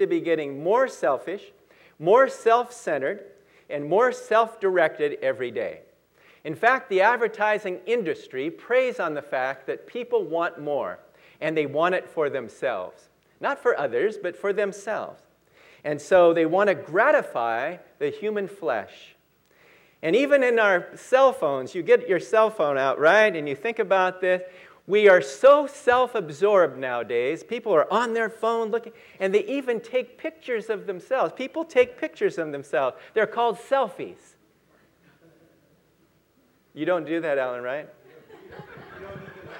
to be getting more selfish, more self centered, and more self directed every day. In fact, the advertising industry preys on the fact that people want more, and they want it for themselves. Not for others, but for themselves. And so they want to gratify the human flesh. And even in our cell phones, you get your cell phone out, right? And you think about this. We are so self absorbed nowadays. People are on their phone looking, and they even take pictures of themselves. People take pictures of themselves. They're called selfies. You don't do that, Alan, right?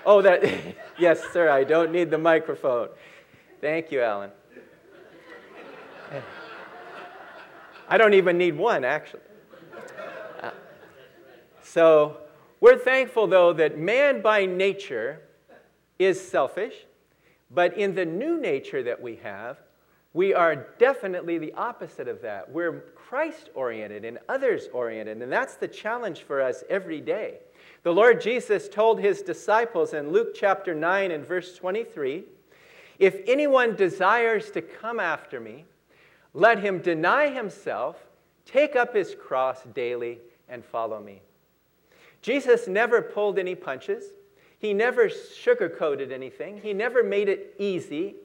Oh, that, yes, sir, I don't need the microphone. Thank you, Alan. I don't even need one, actually. Uh, so, we're thankful, though, that man by nature is selfish, but in the new nature that we have, we are definitely the opposite of that. We're Christ oriented and others oriented, and that's the challenge for us every day. The Lord Jesus told his disciples in Luke chapter 9 and verse 23 If anyone desires to come after me, let him deny himself, take up his cross daily, and follow me. Jesus never pulled any punches. He never sugarcoated anything. He never made it easy.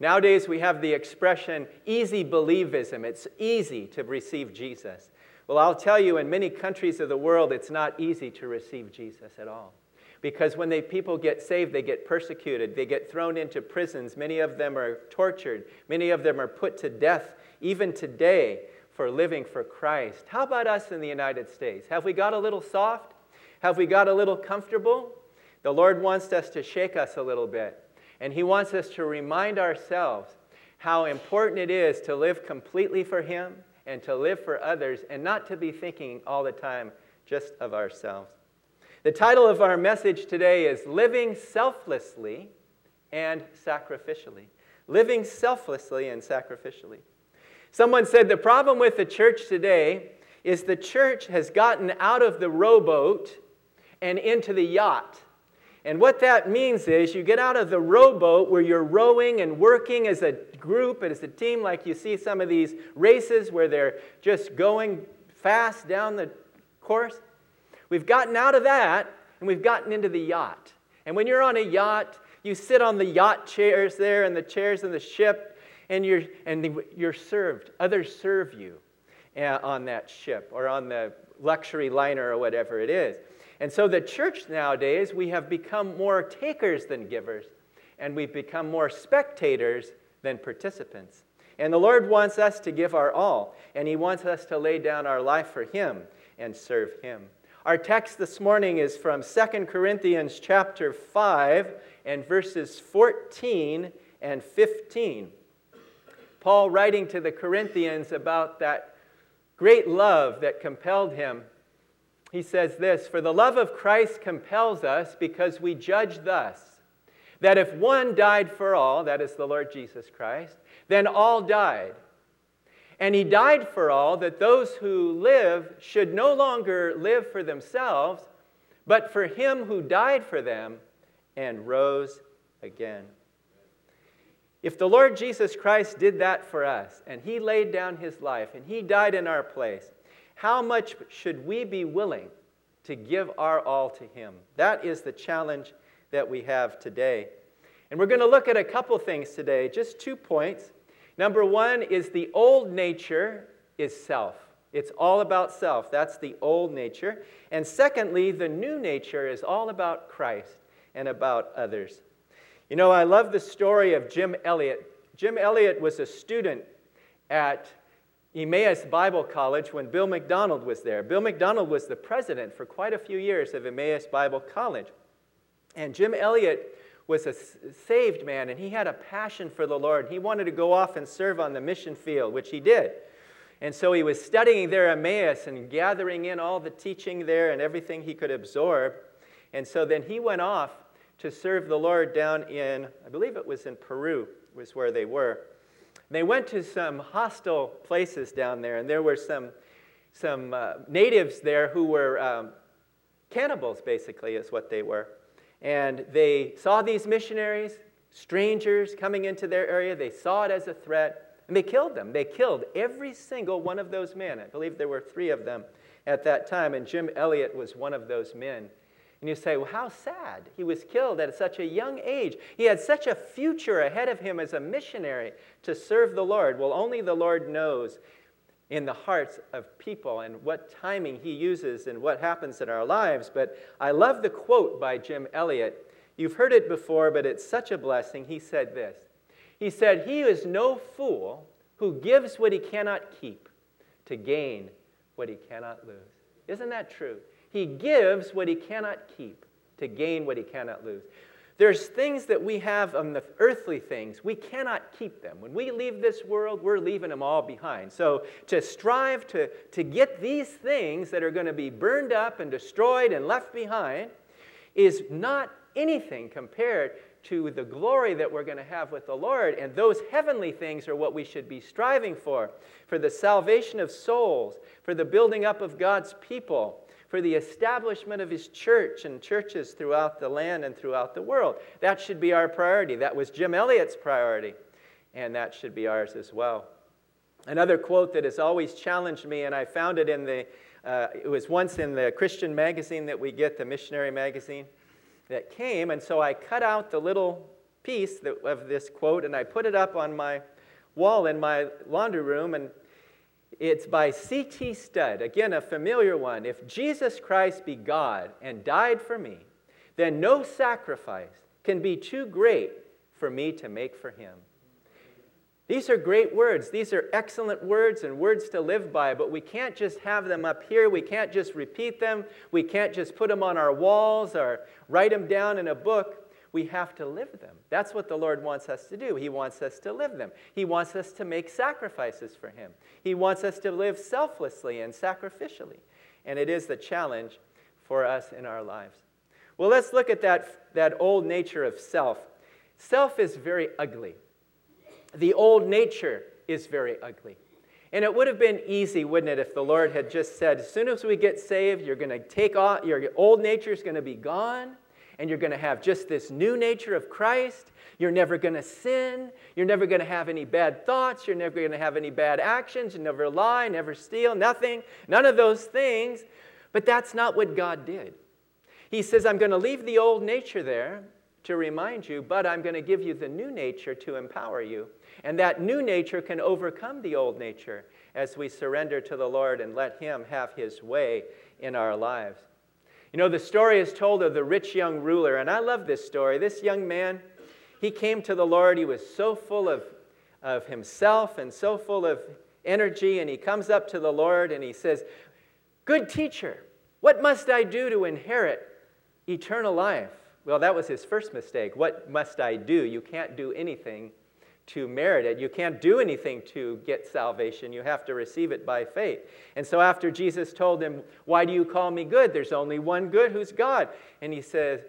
Nowadays, we have the expression easy believism. It's easy to receive Jesus. Well, I'll tell you, in many countries of the world, it's not easy to receive Jesus at all. Because when they, people get saved, they get persecuted. They get thrown into prisons. Many of them are tortured. Many of them are put to death, even today, for living for Christ. How about us in the United States? Have we got a little soft? Have we got a little comfortable? The Lord wants us to shake us a little bit. And He wants us to remind ourselves how important it is to live completely for Him and to live for others and not to be thinking all the time just of ourselves. The title of our message today is Living Selflessly and Sacrificially. Living selflessly and sacrificially. Someone said the problem with the church today is the church has gotten out of the rowboat and into the yacht. And what that means is you get out of the rowboat where you're rowing and working as a group and as a team, like you see some of these races where they're just going fast down the course. We've gotten out of that and we've gotten into the yacht. And when you're on a yacht, you sit on the yacht chairs there and the chairs in the ship, and you're, and you're served. Others serve you uh, on that ship or on the luxury liner or whatever it is. And so, the church nowadays, we have become more takers than givers, and we've become more spectators than participants. And the Lord wants us to give our all, and He wants us to lay down our life for Him and serve Him. Our text this morning is from 2 Corinthians chapter 5 and verses 14 and 15. Paul writing to the Corinthians about that great love that compelled him he says this For the love of Christ compels us because we judge thus that if one died for all, that is the Lord Jesus Christ, then all died. And he died for all that those who live should no longer live for themselves, but for him who died for them and rose again. If the Lord Jesus Christ did that for us, and he laid down his life, and he died in our place, how much should we be willing to give our all to Him? That is the challenge that we have today. And we're going to look at a couple things today, just two points. Number one is the old nature is self. It's all about self. That's the old nature. And secondly, the new nature is all about Christ and about others. You know, I love the story of Jim Elliot. Jim Elliot was a student at Emmaus Bible College when Bill MacDonald was there. Bill MacDonald was the president for quite a few years of Emmaus Bible College. And Jim Elliot was a saved man, and he had a passion for the Lord. He wanted to go off and serve on the mission field, which he did. And so he was studying there Emmaus and gathering in all the teaching there and everything he could absorb. And so then he went off to serve the Lord down in, I believe it was in Peru, was where they were. They went to some hostile places down there, and there were some, some uh, natives there who were um, cannibals, basically, is what they were. And they saw these missionaries, strangers coming into their area. They saw it as a threat. And they killed them. They killed every single one of those men. I believe there were three of them at that time, and Jim Elliot was one of those men. And you say, well, how sad. He was killed at such a young age. He had such a future ahead of him as a missionary to serve the Lord. Well, only the Lord knows in the hearts of people and what timing he uses and what happens in our lives. But I love the quote by Jim Elliot. You've heard it before, but it's such a blessing. He said this He said, He is no fool who gives what he cannot keep to gain what he cannot lose. Isn't that true? He gives what he cannot keep to gain what he cannot lose. There's things that we have on the earthly things, we cannot keep them. When we leave this world, we're leaving them all behind. So to strive to, to get these things that are going to be burned up and destroyed and left behind is not anything compared to the glory that we're going to have with the Lord. And those heavenly things are what we should be striving for for the salvation of souls, for the building up of God's people for the establishment of his church and churches throughout the land and throughout the world. That should be our priority. That was Jim Elliot's priority, and that should be ours as well. Another quote that has always challenged me, and I found it in the, uh, it was once in the Christian magazine that we get, the missionary magazine that came, and so I cut out the little piece that, of this quote and I put it up on my wall in my laundry room, and it's by C.T. Studd, again, a familiar one. If Jesus Christ be God and died for me, then no sacrifice can be too great for me to make for him. These are great words. These are excellent words and words to live by, but we can't just have them up here. We can't just repeat them. We can't just put them on our walls or write them down in a book we have to live them. That's what the Lord wants us to do. He wants us to live them. He wants us to make sacrifices for Him. He wants us to live selflessly and sacrificially. And it is the challenge for us in our lives. Well, let's look at that, that old nature of self. Self is very ugly. The old nature is very ugly. And it would have been easy, wouldn't it, if the Lord had just said, as soon as we get saved, you're going to take off, your old nature is going to be gone and you're going to have just this new nature of Christ. You're never going to sin. You're never going to have any bad thoughts. You're never going to have any bad actions. You never lie, never steal, nothing. None of those things. But that's not what God did. He says, I'm going to leave the old nature there to remind you, but I'm going to give you the new nature to empower you. And that new nature can overcome the old nature as we surrender to the Lord and let Him have His way in our lives. You know, the story is told of the rich young ruler, and I love this story. This young man, he came to the Lord. He was so full of, of himself and so full of energy, and he comes up to the Lord and he says, Good teacher, what must I do to inherit eternal life? Well, that was his first mistake. What must I do? You can't do anything to merit it. You can't do anything to get salvation. You have to receive it by faith. And so after Jesus told him, Why do you call me good? There's only one good who's God. And he says,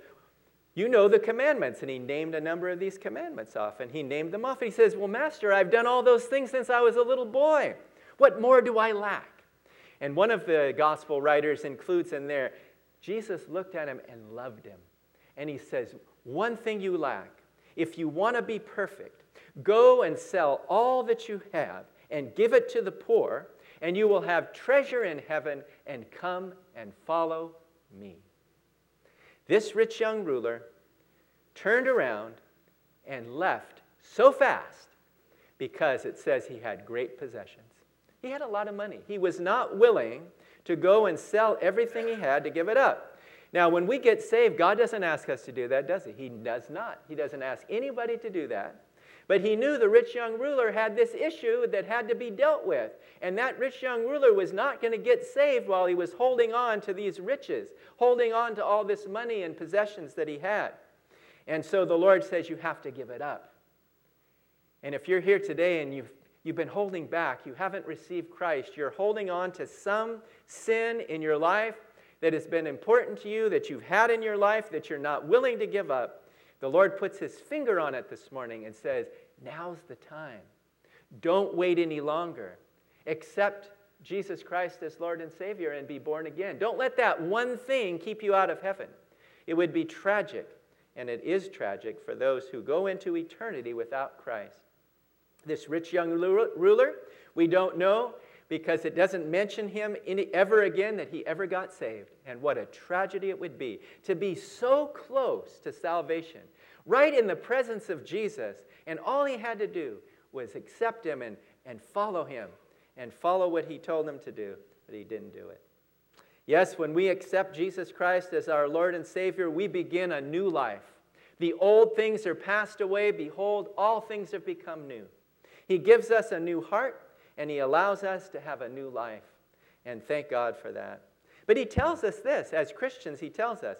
You know the commandments. And he named a number of these commandments off. And he named them off. And he says, Well, Master, I've done all those things since I was a little boy. What more do I lack? And one of the gospel writers includes in there, Jesus looked at him and loved him. And he says, One thing you lack. If you want to be perfect, Go and sell all that you have and give it to the poor, and you will have treasure in heaven, and come and follow me. This rich young ruler turned around and left so fast because it says he had great possessions. He had a lot of money. He was not willing to go and sell everything he had to give it up. Now, when we get saved, God doesn't ask us to do that, does he? He does not. He doesn't ask anybody to do that. But he knew the rich young ruler had this issue that had to be dealt with. And that rich young ruler was not going to get saved while he was holding on to these riches, holding on to all this money and possessions that he had. And so the Lord says, You have to give it up. And if you're here today and you've, you've been holding back, you haven't received Christ, you're holding on to some sin in your life that has been important to you, that you've had in your life, that you're not willing to give up, the Lord puts his finger on it this morning and says, Now's the time. Don't wait any longer. Accept Jesus Christ as Lord and Savior and be born again. Don't let that one thing keep you out of heaven. It would be tragic, and it is tragic for those who go into eternity without Christ. This rich young ruler, we don't know because it doesn't mention him any, ever again that he ever got saved. And what a tragedy it would be to be so close to salvation, right in the presence of Jesus, and all he had to do was accept him and, and follow him and follow what he told him to do, but he didn't do it. Yes, when we accept Jesus Christ as our Lord and Savior, we begin a new life. The old things are passed away. Behold, all things have become new. He gives us a new heart and He allows us to have a new life. And thank God for that. But He tells us this as Christians, He tells us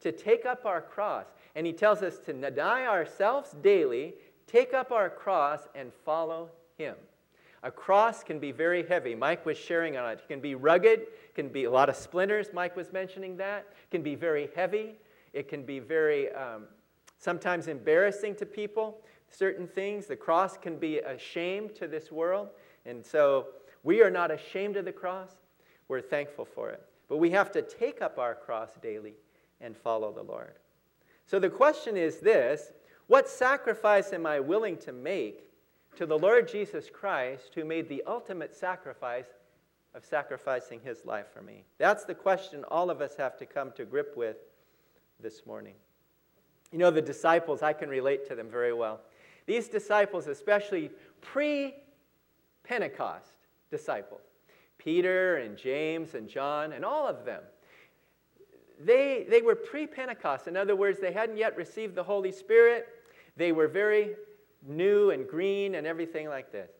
to take up our cross. And He tells us to deny ourselves daily, take up our cross, and follow Him. A cross can be very heavy. Mike was sharing on it. It can be rugged, can be a lot of splinters. Mike was mentioning that. It can be very heavy. It can be very um, sometimes embarrassing to people. Certain things. The cross can be a shame to this world. And so we are not ashamed of the cross. We're thankful for it. But we have to take up our cross daily and follow the Lord. So the question is this What sacrifice am I willing to make to the Lord Jesus Christ, who made the ultimate sacrifice of sacrificing his life for me? That's the question all of us have to come to grip with this morning. You know, the disciples, I can relate to them very well. These disciples, especially pre Pentecost disciples, Peter and James and John and all of them, they, they were pre Pentecost. In other words, they hadn't yet received the Holy Spirit. They were very new and green and everything like this.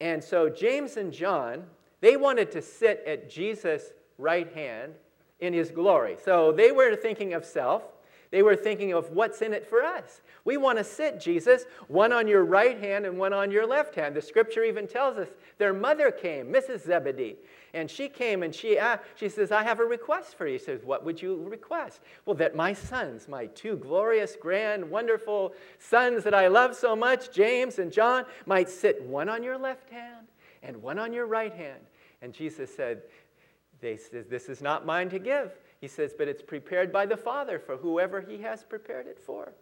And so James and John, they wanted to sit at Jesus' right hand in his glory. So they were thinking of self. They were thinking of what's in it for us. We want to sit, Jesus, one on your right hand and one on your left hand. The scripture even tells us their mother came, Mrs. Zebedee, and she came and she, uh, she says, I have a request for you. He says, What would you request? Well, that my sons, my two glorious, grand, wonderful sons that I love so much, James and John, might sit one on your left hand and one on your right hand. And Jesus said, they says, This is not mine to give. He says, But it's prepared by the Father for whoever he has prepared it for.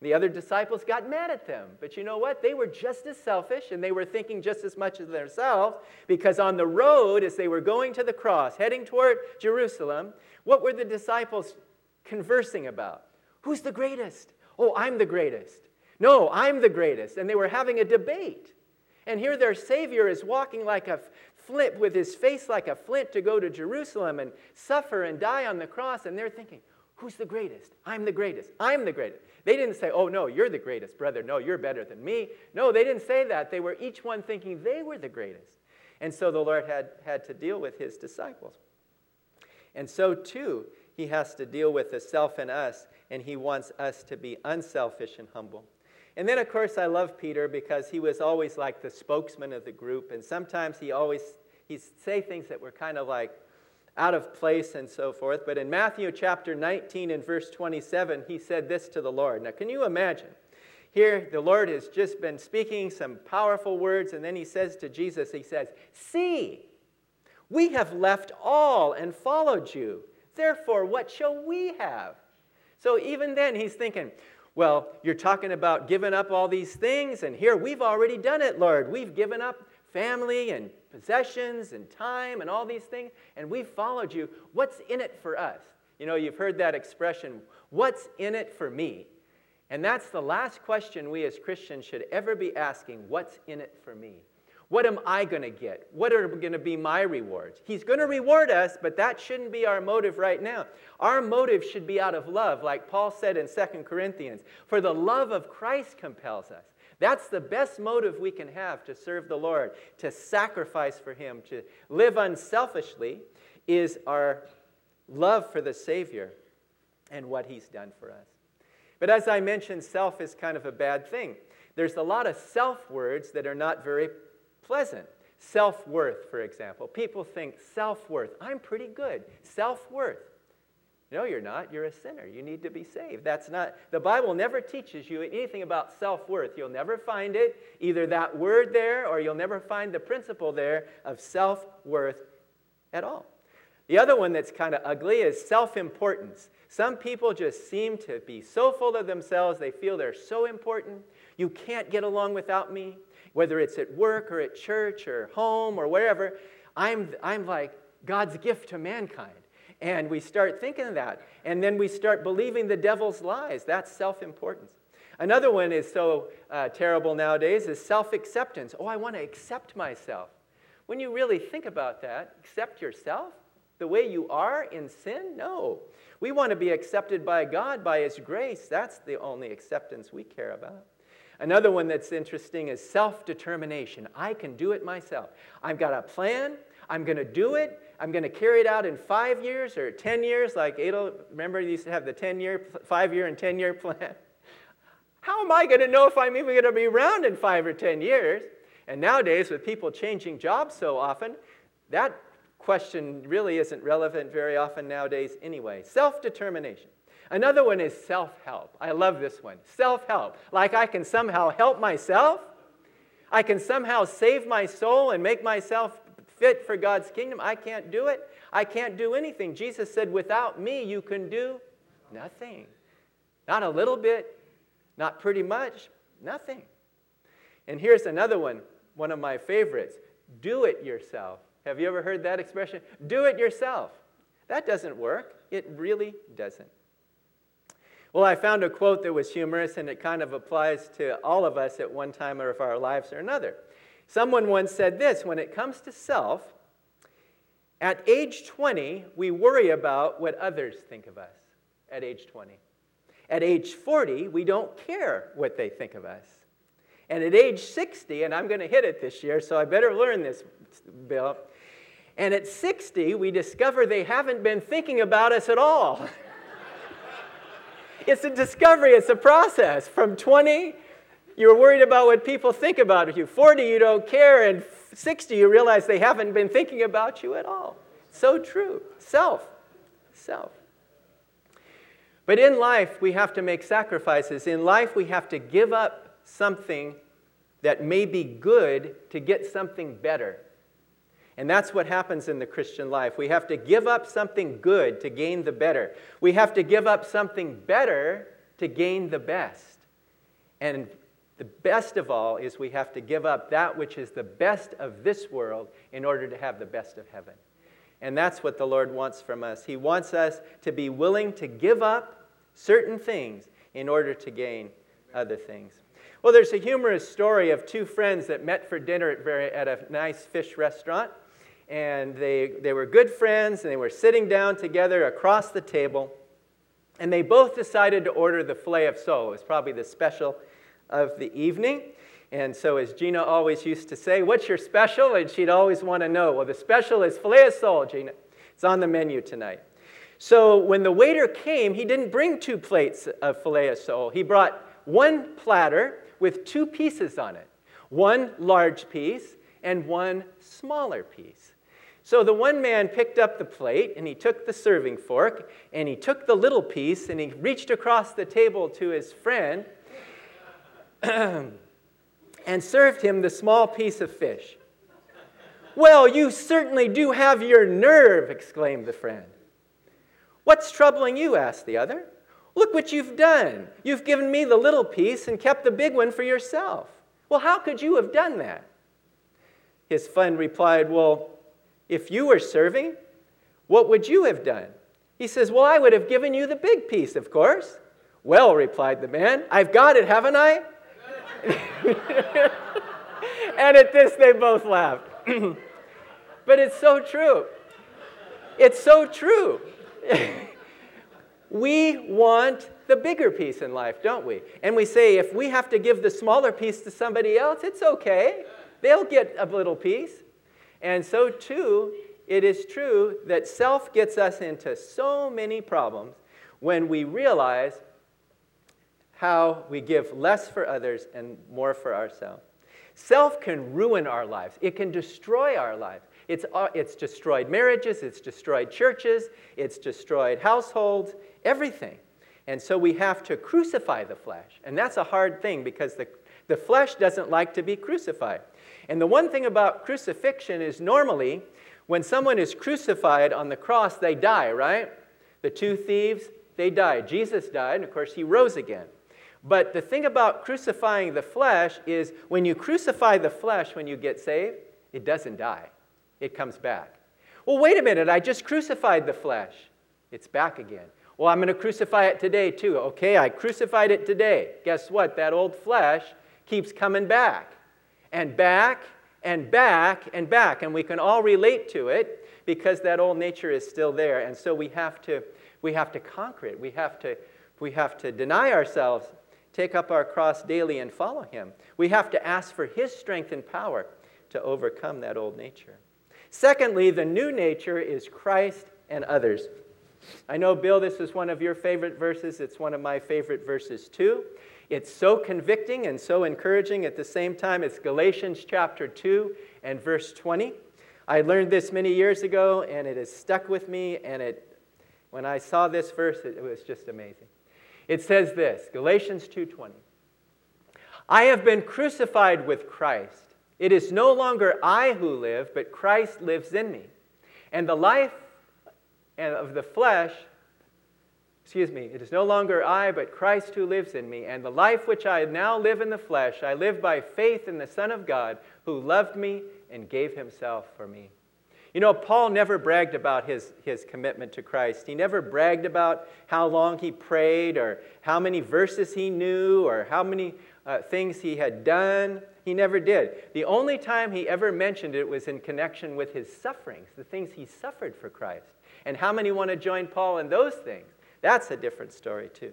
The other disciples got mad at them. But you know what? They were just as selfish and they were thinking just as much of themselves because on the road, as they were going to the cross, heading toward Jerusalem, what were the disciples conversing about? Who's the greatest? Oh, I'm the greatest. No, I'm the greatest. And they were having a debate. And here their Savior is walking like a flint with his face like a flint to go to Jerusalem and suffer and die on the cross. And they're thinking, Who's the greatest? I'm the greatest. I'm the greatest. They didn't say, Oh, no, you're the greatest, brother. No, you're better than me. No, they didn't say that. They were each one thinking they were the greatest. And so the Lord had, had to deal with his disciples. And so, too, he has to deal with the self in us, and he wants us to be unselfish and humble. And then, of course, I love Peter because he was always like the spokesman of the group, and sometimes he always he'd say things that were kind of like, out of place and so forth. But in Matthew chapter 19 and verse 27, he said this to the Lord. Now, can you imagine? Here, the Lord has just been speaking some powerful words, and then he says to Jesus, He says, See, we have left all and followed you. Therefore, what shall we have? So even then, he's thinking, Well, you're talking about giving up all these things, and here we've already done it, Lord. We've given up family and possessions and time and all these things, and we've followed you. What's in it for us? You know, you've heard that expression, what's in it for me? And that's the last question we as Christians should ever be asking what's in it for me? What am I going to get? What are going to be my rewards? He's going to reward us, but that shouldn't be our motive right now. Our motive should be out of love, like Paul said in 2 Corinthians. For the love of Christ compels us. That's the best motive we can have to serve the Lord, to sacrifice for Him, to live unselfishly, is our love for the Savior and what He's done for us. But as I mentioned, self is kind of a bad thing. There's a lot of self words that are not very pleasant. Self worth, for example. People think self worth. I'm pretty good. Self worth. No, you're not. You're a sinner. You need to be saved. That's not, the Bible never teaches you anything about self worth. You'll never find it, either that word there, or you'll never find the principle there of self worth at all. The other one that's kind of ugly is self importance. Some people just seem to be so full of themselves, they feel they're so important. You can't get along without me. Whether it's at work or at church or home or wherever, I'm, I'm like God's gift to mankind. And we start thinking that. And then we start believing the devil's lies. That's self importance. Another one is so uh, terrible nowadays is self acceptance. Oh, I want to accept myself. When you really think about that, accept yourself the way you are in sin? No. We want to be accepted by God by His grace. That's the only acceptance we care about. Another one that's interesting is self determination. I can do it myself. I've got a plan. I'm going to do it. I'm going to carry it out in five years or 10 years, like Adel, remember, you used to have the 10 year, five year, and 10 year plan. How am I going to know if I'm even going to be around in five or 10 years? And nowadays, with people changing jobs so often, that question really isn't relevant very often nowadays anyway. Self determination. Another one is self help. I love this one. Self help. Like I can somehow help myself, I can somehow save my soul and make myself fit for God's kingdom. I can't do it. I can't do anything. Jesus said, Without me, you can do nothing. Not a little bit, not pretty much, nothing. And here's another one, one of my favorites do it yourself. Have you ever heard that expression? Do it yourself. That doesn't work. It really doesn't. Well, I found a quote that was humorous and it kind of applies to all of us at one time or of our lives or another. Someone once said this when it comes to self, at age 20, we worry about what others think of us at age 20. At age 40, we don't care what they think of us. And at age 60, and I'm going to hit it this year, so I better learn this, Bill. And at 60, we discover they haven't been thinking about us at all. it's a discovery, it's a process. From 20 you're worried about what people think about you. 40, you don't care. And 60, you realize they haven't been thinking about you at all. So true. Self. Self. But in life, we have to make sacrifices. In life, we have to give up something that may be good to get something better. And that's what happens in the Christian life. We have to give up something good to gain the better. We have to give up something better to gain the best. And the best of all is we have to give up that which is the best of this world in order to have the best of heaven. And that's what the Lord wants from us. He wants us to be willing to give up certain things in order to gain other things. Well, there's a humorous story of two friends that met for dinner at, very, at a nice fish restaurant. And they, they were good friends, and they were sitting down together across the table. And they both decided to order the filet of sole. It was probably the special of the evening. And so, as Gina always used to say, What's your special? And she'd always want to know. Well, the special is filet of sole, Gina. It's on the menu tonight. So, when the waiter came, he didn't bring two plates of filet of sole. He brought one platter with two pieces on it one large piece and one smaller piece. So the one man picked up the plate and he took the serving fork and he took the little piece and he reached across the table to his friend and served him the small piece of fish. Well, you certainly do have your nerve, exclaimed the friend. What's troubling you? asked the other. Look what you've done. You've given me the little piece and kept the big one for yourself. Well, how could you have done that? His friend replied, Well, if you were serving, what would you have done? He says, Well, I would have given you the big piece, of course. Well, replied the man, I've got it, haven't I? and at this, they both laughed. but it's so true. It's so true. we want the bigger piece in life, don't we? And we say if we have to give the smaller piece to somebody else, it's okay. They'll get a little piece. And so, too, it is true that self gets us into so many problems when we realize how we give less for others and more for ourselves. Self can ruin our lives, it can destroy our lives. It's, uh, it's destroyed marriages, it's destroyed churches, it's destroyed households, everything. And so we have to crucify the flesh. And that's a hard thing because the, the flesh doesn't like to be crucified. And the one thing about crucifixion is normally when someone is crucified on the cross, they die, right? The two thieves, they died. Jesus died, and of course, he rose again. But the thing about crucifying the flesh is when you crucify the flesh when you get saved, it doesn't die, it comes back. Well, wait a minute, I just crucified the flesh. It's back again. Well, I'm going to crucify it today too. Okay, I crucified it today. Guess what? That old flesh keeps coming back and back and back and back. And we can all relate to it because that old nature is still there. And so we have to, we have to conquer it. We have to, we have to deny ourselves, take up our cross daily, and follow Him. We have to ask for His strength and power to overcome that old nature. Secondly, the new nature is Christ and others. I know, Bill, this is one of your favorite verses. It's one of my favorite verses, too. It's so convicting and so encouraging at the same time. It's Galatians chapter 2 and verse 20. I learned this many years ago, and it has stuck with me. And it, when I saw this verse, it, was just amazing. It says this Galatians 2:20. I have been crucified with Christ. It is no longer I who live, but Christ lives in me. And the life of the flesh excuse me, it is no longer I, but Christ who lives in me. And the life which I now live in the flesh, I live by faith in the Son of God, who loved me and gave himself for me. You know, Paul never bragged about his, his commitment to Christ. He never bragged about how long he prayed or how many verses he knew or how many uh, things he had done. He never did. The only time he ever mentioned it was in connection with his sufferings, the things he suffered for Christ. And how many want to join Paul in those things? That's a different story, too.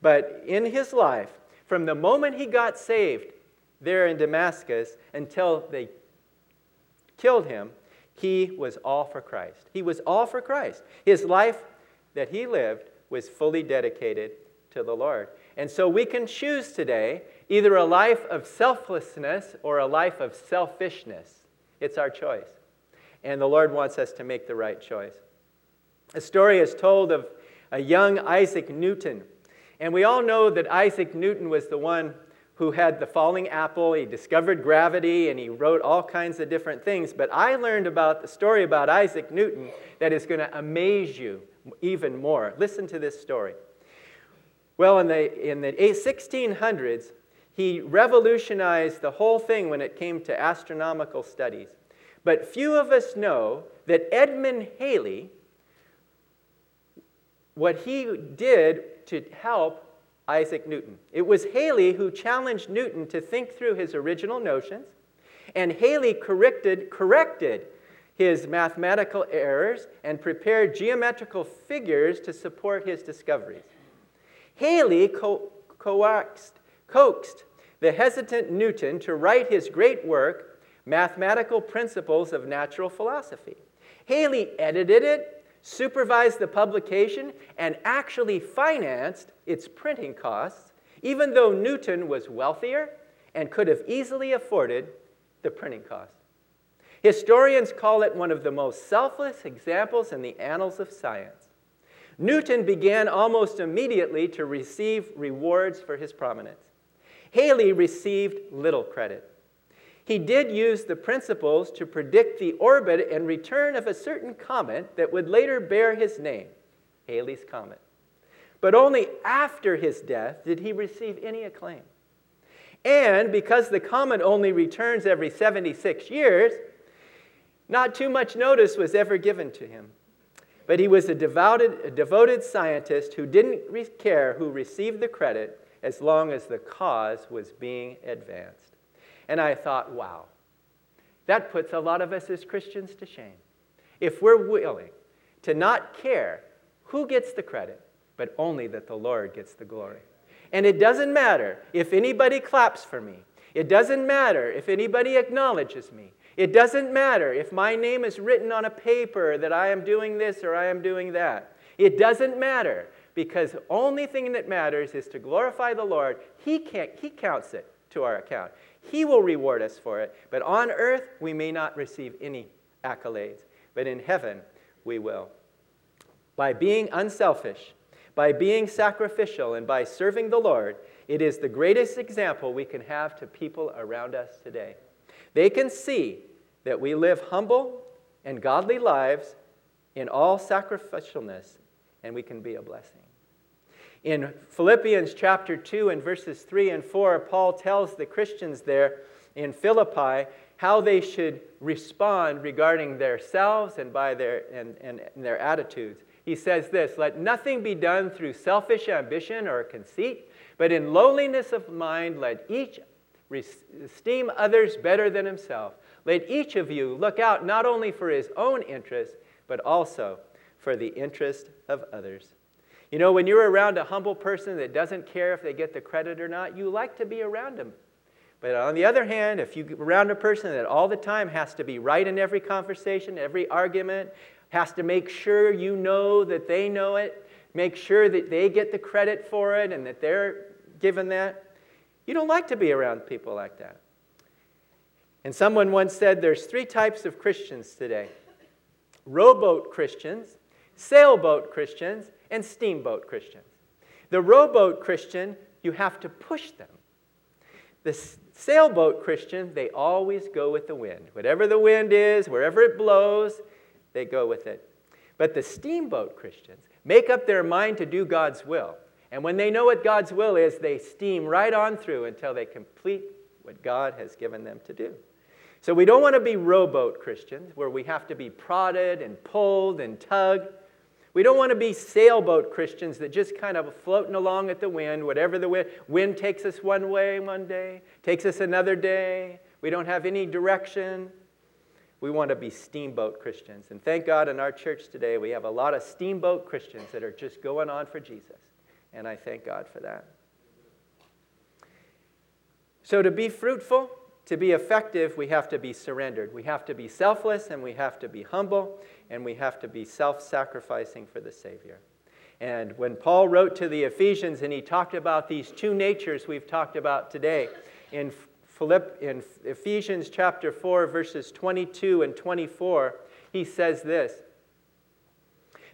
But in his life, from the moment he got saved there in Damascus until they killed him, he was all for Christ. He was all for Christ. His life that he lived was fully dedicated to the Lord. And so we can choose today either a life of selflessness or a life of selfishness. It's our choice. And the Lord wants us to make the right choice. A story is told of a young Isaac Newton. And we all know that Isaac Newton was the one who had the falling apple. He discovered gravity and he wrote all kinds of different things. But I learned about the story about Isaac Newton that is going to amaze you even more. Listen to this story. Well, in the, in the 1600s, he revolutionized the whole thing when it came to astronomical studies. But few of us know that Edmund Halley, what he did to help Isaac Newton. It was Halley who challenged Newton to think through his original notions, and Halley corrected, corrected his mathematical errors and prepared geometrical figures to support his discoveries. Halley co- coaxed, coaxed the hesitant Newton to write his great work, Mathematical Principles of Natural Philosophy. Halley edited it supervised the publication, and actually financed its printing costs, even though Newton was wealthier and could have easily afforded the printing cost. Historians call it one of the most selfless examples in the annals of science. Newton began almost immediately to receive rewards for his prominence. Halley received little credit. He did use the principles to predict the orbit and return of a certain comet that would later bear his name, Halley's Comet. But only after his death did he receive any acclaim. And because the comet only returns every 76 years, not too much notice was ever given to him. But he was a devoted, a devoted scientist who didn't care who received the credit as long as the cause was being advanced. And I thought, wow, that puts a lot of us as Christians to shame. If we're willing to not care who gets the credit, but only that the Lord gets the glory. And it doesn't matter if anybody claps for me. It doesn't matter if anybody acknowledges me. It doesn't matter if my name is written on a paper that I am doing this or I am doing that. It doesn't matter because the only thing that matters is to glorify the Lord. He, can't, he counts it to our account. He will reward us for it. But on earth, we may not receive any accolades. But in heaven, we will. By being unselfish, by being sacrificial, and by serving the Lord, it is the greatest example we can have to people around us today. They can see that we live humble and godly lives in all sacrificialness, and we can be a blessing. In Philippians chapter 2 and verses 3 and 4, Paul tells the Christians there in Philippi how they should respond regarding themselves and by their and, and, and their attitudes. He says this let nothing be done through selfish ambition or conceit, but in lowliness of mind let each esteem others better than himself. Let each of you look out not only for his own interest, but also for the interest of others. You know, when you're around a humble person that doesn't care if they get the credit or not, you like to be around them. But on the other hand, if you're around a person that all the time has to be right in every conversation, every argument, has to make sure you know that they know it, make sure that they get the credit for it and that they're given that, you don't like to be around people like that. And someone once said there's three types of Christians today rowboat Christians, sailboat Christians, and steamboat Christians. The rowboat Christian, you have to push them. The sailboat Christian, they always go with the wind. Whatever the wind is, wherever it blows, they go with it. But the steamboat Christians make up their mind to do God's will. And when they know what God's will is, they steam right on through until they complete what God has given them to do. So we don't want to be rowboat Christians where we have to be prodded and pulled and tugged. We don't want to be sailboat Christians that just kind of floating along at the wind, whatever the wind, wind takes us one way one day, takes us another day. We don't have any direction. We want to be steamboat Christians. And thank God in our church today, we have a lot of steamboat Christians that are just going on for Jesus. And I thank God for that. So, to be fruitful, to be effective, we have to be surrendered. We have to be selfless and we have to be humble and we have to be self sacrificing for the Savior. And when Paul wrote to the Ephesians and he talked about these two natures we've talked about today, in, Philipp, in Ephesians chapter 4, verses 22 and 24, he says this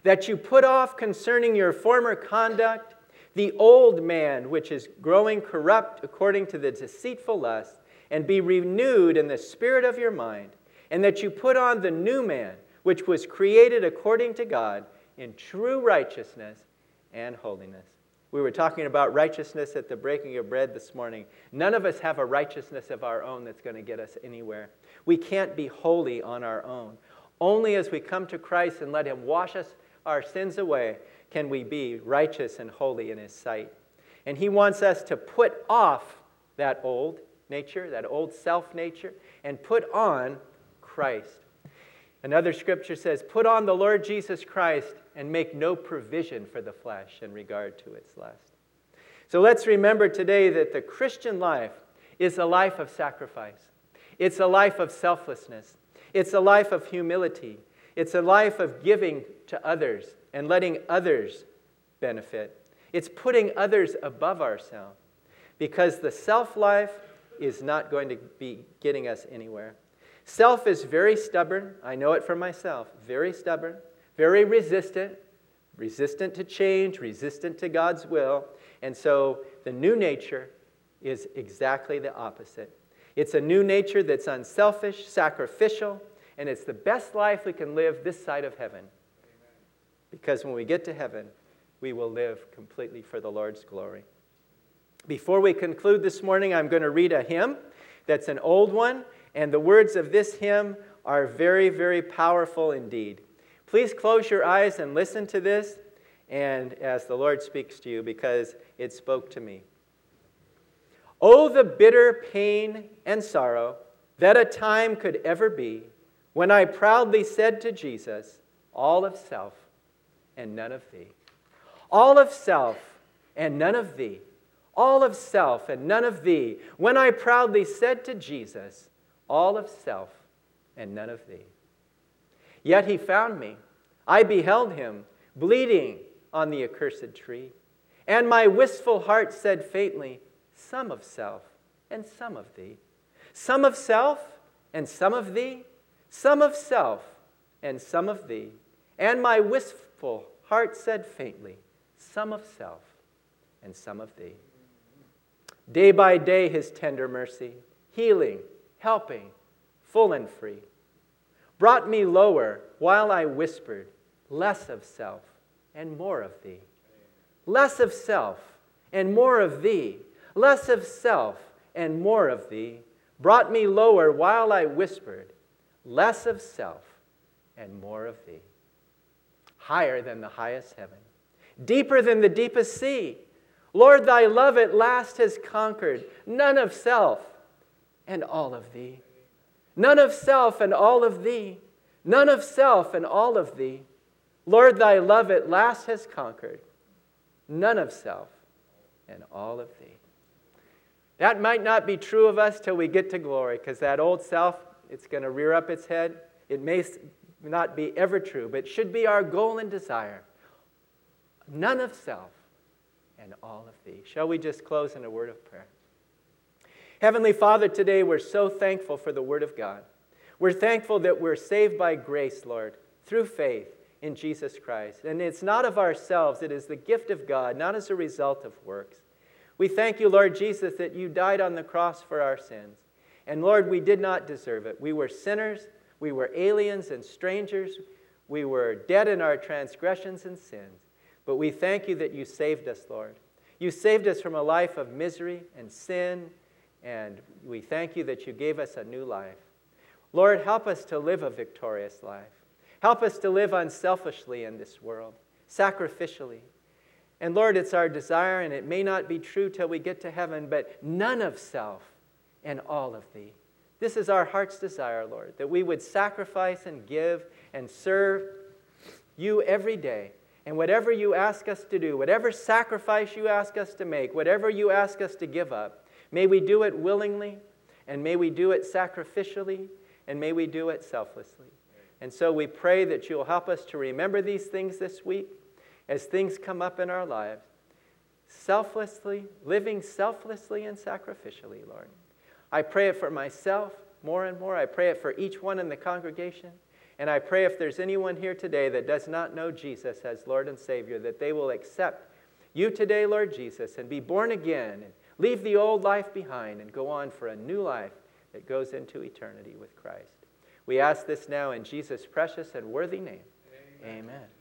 That you put off concerning your former conduct the old man, which is growing corrupt according to the deceitful lust, and be renewed in the spirit of your mind, and that you put on the new man which was created according to God in true righteousness and holiness. We were talking about righteousness at the breaking of bread this morning. None of us have a righteousness of our own that's going to get us anywhere. We can't be holy on our own. Only as we come to Christ and let Him wash us our sins away can we be righteous and holy in His sight. And He wants us to put off that old nature, that old self nature, and put on Christ. Another scripture says, Put on the Lord Jesus Christ and make no provision for the flesh in regard to its lust. So let's remember today that the Christian life is a life of sacrifice, it's a life of selflessness, it's a life of humility, it's a life of giving to others and letting others benefit. It's putting others above ourselves because the self life is not going to be getting us anywhere. Self is very stubborn. I know it for myself. Very stubborn, very resistant, resistant to change, resistant to God's will. And so the new nature is exactly the opposite. It's a new nature that's unselfish, sacrificial, and it's the best life we can live this side of heaven. Because when we get to heaven, we will live completely for the Lord's glory. Before we conclude this morning, I'm going to read a hymn that's an old one and the words of this hymn are very, very powerful indeed. Please close your eyes and listen to this, and as the Lord speaks to you, because it spoke to me. Oh, the bitter pain and sorrow that a time could ever be when I proudly said to Jesus, All of self and none of thee. All of self and none of thee. All of self and none of thee. When I proudly said to Jesus, all of self and none of thee. Yet he found me. I beheld him bleeding on the accursed tree. And my wistful heart said faintly, Some of self and some of thee. Some of self and some of thee. Some of self and some of thee. And my wistful heart said faintly, Some of self and some of thee. Day by day, his tender mercy, healing, helping, full and free, brought me lower while I whispered, less of self and more of thee. less of self and more of thee, less of self and more of thee, brought me lower while I whispered, less of self and more of thee. Higher than the highest heaven, deeper than the deepest sea. Lord, thy love at last has conquered none of self and all of thee. None of self and all of thee. None of self and all of thee. Lord, thy love at last has conquered none of self and all of thee. That might not be true of us till we get to glory, because that old self, it's going to rear up its head. It may not be ever true, but it should be our goal and desire. None of self and all of thee. Shall we just close in a word of prayer? Heavenly Father, today we're so thankful for the Word of God. We're thankful that we're saved by grace, Lord, through faith in Jesus Christ. And it's not of ourselves, it is the gift of God, not as a result of works. We thank you, Lord Jesus, that you died on the cross for our sins. And Lord, we did not deserve it. We were sinners, we were aliens and strangers, we were dead in our transgressions and sins. But we thank you that you saved us, Lord. You saved us from a life of misery and sin, and we thank you that you gave us a new life. Lord, help us to live a victorious life. Help us to live unselfishly in this world, sacrificially. And Lord, it's our desire, and it may not be true till we get to heaven, but none of self and all of thee. This is our heart's desire, Lord, that we would sacrifice and give and serve you every day. And whatever you ask us to do, whatever sacrifice you ask us to make, whatever you ask us to give up, may we do it willingly, and may we do it sacrificially, and may we do it selflessly. And so we pray that you'll help us to remember these things this week as things come up in our lives. Selflessly, living selflessly and sacrificially, Lord. I pray it for myself more and more. I pray it for each one in the congregation. And I pray if there's anyone here today that does not know Jesus as Lord and Savior, that they will accept you today, Lord Jesus, and be born again leave the old life behind and go on for a new life that goes into eternity with Christ. We ask this now in Jesus' precious and worthy name. Amen. Amen.